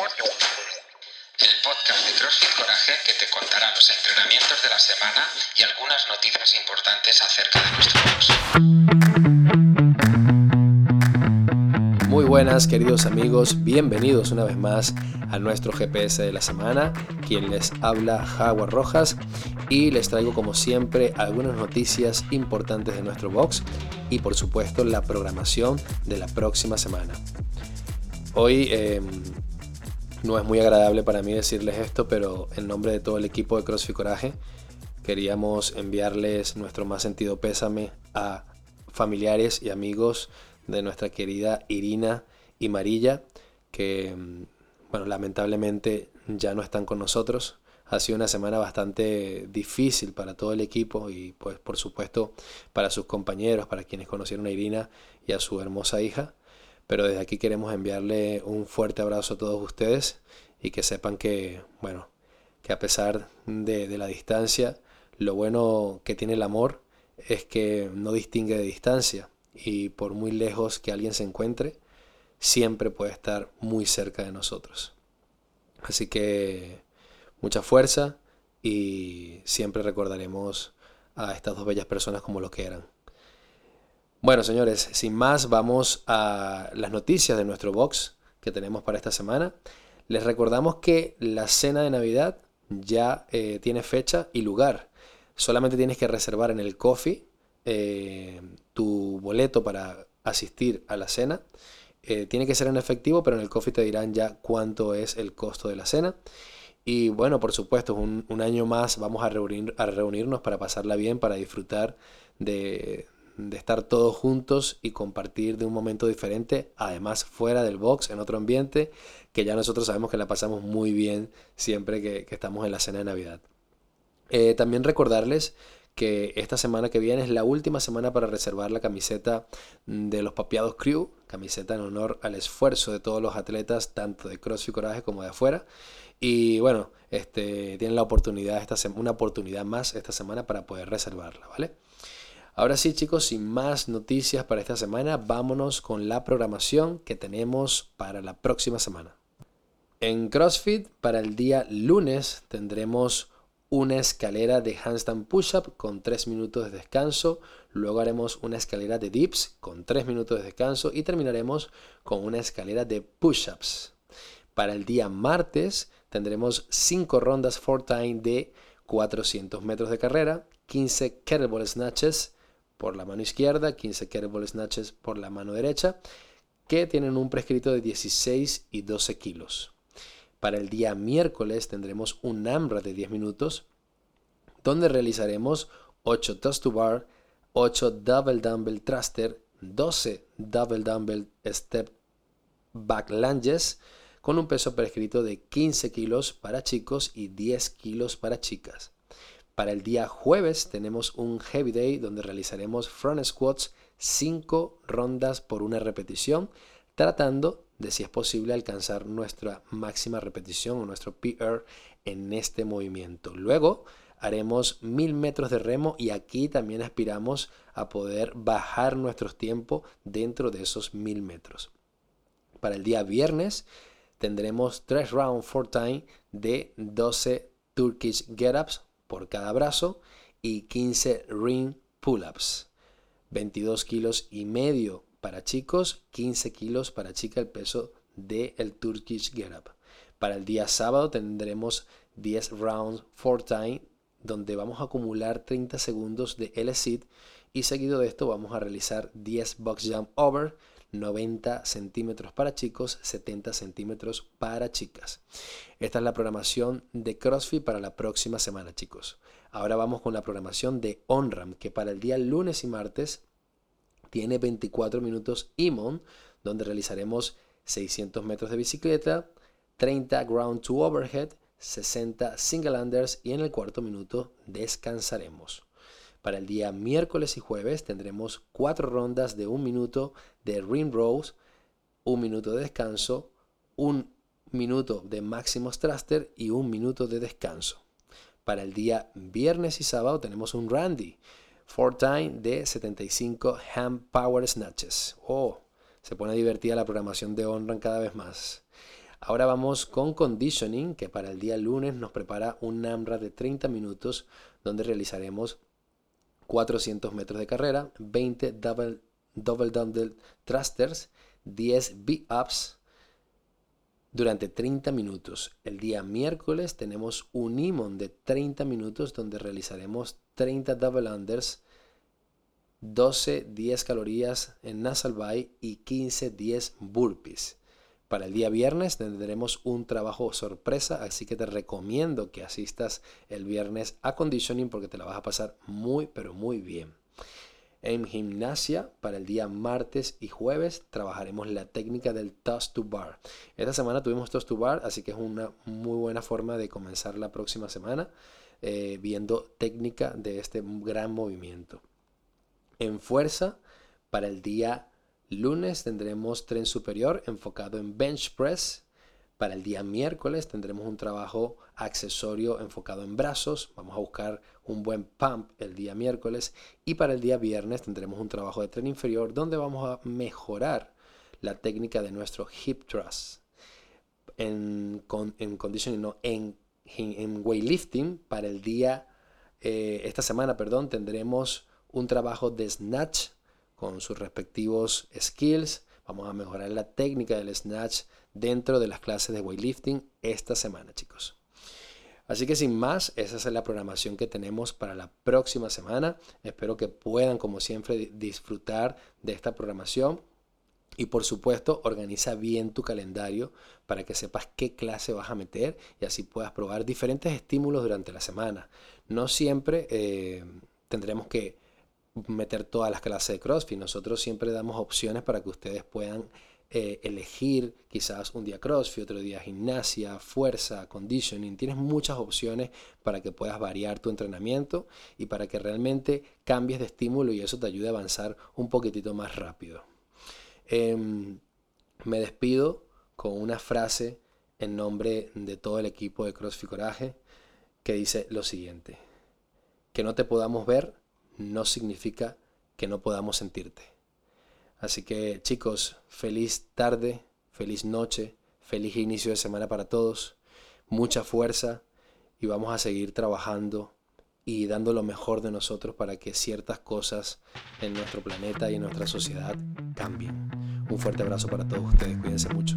el podcast de CrossFit Coraje que te contará los entrenamientos de la semana y algunas noticias importantes acerca de nuestro Muy buenas queridos amigos, bienvenidos una vez más a nuestro GPS de la semana, quien les habla Jaguar Rojas y les traigo como siempre algunas noticias importantes de nuestro box y por supuesto la programación de la próxima semana. Hoy em, no es muy agradable para mí decirles esto, pero en nombre de todo el equipo de CrossFit Coraje queríamos enviarles nuestro más sentido pésame a familiares y amigos de nuestra querida Irina y Marilla, que em, bueno, lamentablemente ya no están con nosotros. Ha sido una semana bastante difícil para todo el equipo y pues por supuesto para sus compañeros, para quienes conocieron a Irina y a su hermosa hija. Pero desde aquí queremos enviarle un fuerte abrazo a todos ustedes y que sepan que, bueno, que a pesar de, de la distancia, lo bueno que tiene el amor es que no distingue de distancia y por muy lejos que alguien se encuentre, siempre puede estar muy cerca de nosotros. Así que mucha fuerza y siempre recordaremos a estas dos bellas personas como lo que eran. Bueno, señores, sin más, vamos a las noticias de nuestro box que tenemos para esta semana. Les recordamos que la cena de Navidad ya eh, tiene fecha y lugar. Solamente tienes que reservar en el coffee eh, tu boleto para asistir a la cena. Eh, tiene que ser en efectivo, pero en el coffee te dirán ya cuánto es el costo de la cena. Y bueno, por supuesto, un, año más vamos a reunirnos para pasarla bien, para disfrutar de, de estar todos juntos y compartir de un momento diferente, además fuera del box, en otro ambiente, que ya nosotros sabemos que la pasamos muy bien siempre que, estamos en la cena de Navidad. Eh, también recordarles que esta semana que viene es la última semana para reservar la camiseta de los Papiados Crew, camiseta en honor al esfuerzo de todos los atletas, tanto de CrossFit Coraje como de afuera. Y bueno, este, tienen la oportunidad, esta una oportunidad más esta semana para poder reservarla, ¿vale? Ahora sí, chicos, sin más noticias para esta semana, vámonos con la programación que tenemos para la próxima semana. En CrossFit, para el día lunes, tendremos una escalera de handstand push-up con 3 minutos de descanso. Luego haremos una escalera de dips con 3 minutos de descanso y terminaremos con una escalera de push-ups. Para el día martes tendremos 5 rondas for time de 400 metros de carrera, 15 kettlebell snatches, por la mano izquierda, 15 kettlebell snatches por la mano derecha, que tienen un prescrito de 16 y 12 kilos. Para el día miércoles tendremos un AMRA de 10 minutos, donde realizaremos 8 toss to bar, 8 double dumbbell thruster, 12 double dumbbell step back lunges, con un peso prescrito de 15 kilos para chicos y 10 kilos para chicas. Para el día jueves tenemos un heavy day donde realizaremos front squats 5 rondas por una repetición, tratando de si es posible alcanzar nuestra máxima repetición o nuestro PR en este movimiento. Luego haremos 1000 metros de remo y aquí también aspiramos a poder bajar nuestros tiempos dentro de esos 1000 metros. Para el día viernes tendremos 3 round for time de 12 Turkish get-ups por cada brazo y 15 ring pull-ups. 22 kilos y medio para chicos, 15 kilos para chica el peso del el Turkish Get Up. Para el día sábado tendremos 10 rounds for time donde vamos a acumular 30 segundos de L-sit y seguido de esto vamos a realizar 10 box jump over 90 centímetros para chicos, 70 centímetros para chicas. Esta es la programación de CrossFit para la próxima semana, chicos. Ahora vamos con la programación de OnRAM, que para el día lunes y martes tiene 24 minutos IMON, donde realizaremos 600 metros de bicicleta, 30 ground to overhead, 60 single unders y en el cuarto minuto descansaremos. Para el día miércoles y jueves tendremos cuatro rondas de un minuto de ring rows, un minuto de descanso, un minuto de máximo thruster y un minuto de descanso. Para el día viernes y sábado tenemos un Randy, four time de 75 hand power snatches. Oh, se pone divertida la programación de Onran cada vez más. Ahora vamos con conditioning, que para el día lunes nos prepara un AMRAP de 30 minutos donde realizaremos 400 metros de carrera, 20 double, double dumbbell thrusters, 10 B-ups durante 30 minutos. El día miércoles tenemos un IMON de 30 minutos donde realizaremos 30 double unders, 12 10 calorías en nasal by y 15 10 burpees. Para el día viernes tendremos un trabajo sorpresa, así que te recomiendo que asistas el viernes a conditioning porque te la vas a pasar muy pero muy bien. En gimnasia, para el día martes y jueves, trabajaremos la técnica del toss to bar. Esta semana tuvimos toss to bar, así que es una muy buena forma de comenzar la próxima semana eh, viendo técnica de este gran movimiento. En fuerza, para el día Lunes tendremos tren superior enfocado en bench press. Para el día miércoles tendremos un trabajo accesorio enfocado en brazos. Vamos a buscar un buen pump el día miércoles. Y para el día viernes tendremos un trabajo de tren inferior donde vamos a mejorar la técnica de nuestro hip thrust. En, en conditioning, no, en, en, weightlifting, para el día, eh, esta semana, perdón, tendremos un trabajo de snatch con sus respectivos skills. Vamos a mejorar la técnica del snatch dentro de las clases de weightlifting esta semana, chicos. Así que sin más, esa es la programación que tenemos para la próxima semana. Espero que puedan, como siempre, disfrutar de esta programación. Y por supuesto, organiza bien tu calendario para que sepas qué clase vas a meter y así puedas probar diferentes estímulos durante la semana. No siempre eh, tendremos que meter todas las clases de CrossFit. Nosotros siempre damos opciones para que ustedes puedan eh, elegir quizás un día CrossFit, otro día gimnasia, fuerza, conditioning. Tienes muchas opciones para que puedas variar tu entrenamiento y para que realmente cambies de estímulo y eso te ayude a avanzar un poquitito más rápido. Em, me despido con una frase en nombre de todo el equipo de CrossFit Coraje que dice lo siguiente. Que no te podamos ver no significa que no podamos sentirte. Así que chicos, feliz tarde, feliz noche, feliz inicio de semana para todos, mucha fuerza y vamos a seguir trabajando y dando lo mejor de nosotros para que ciertas cosas en nuestro planeta y en nuestra sociedad cambien. Un fuerte abrazo para todos ustedes, cuídense mucho.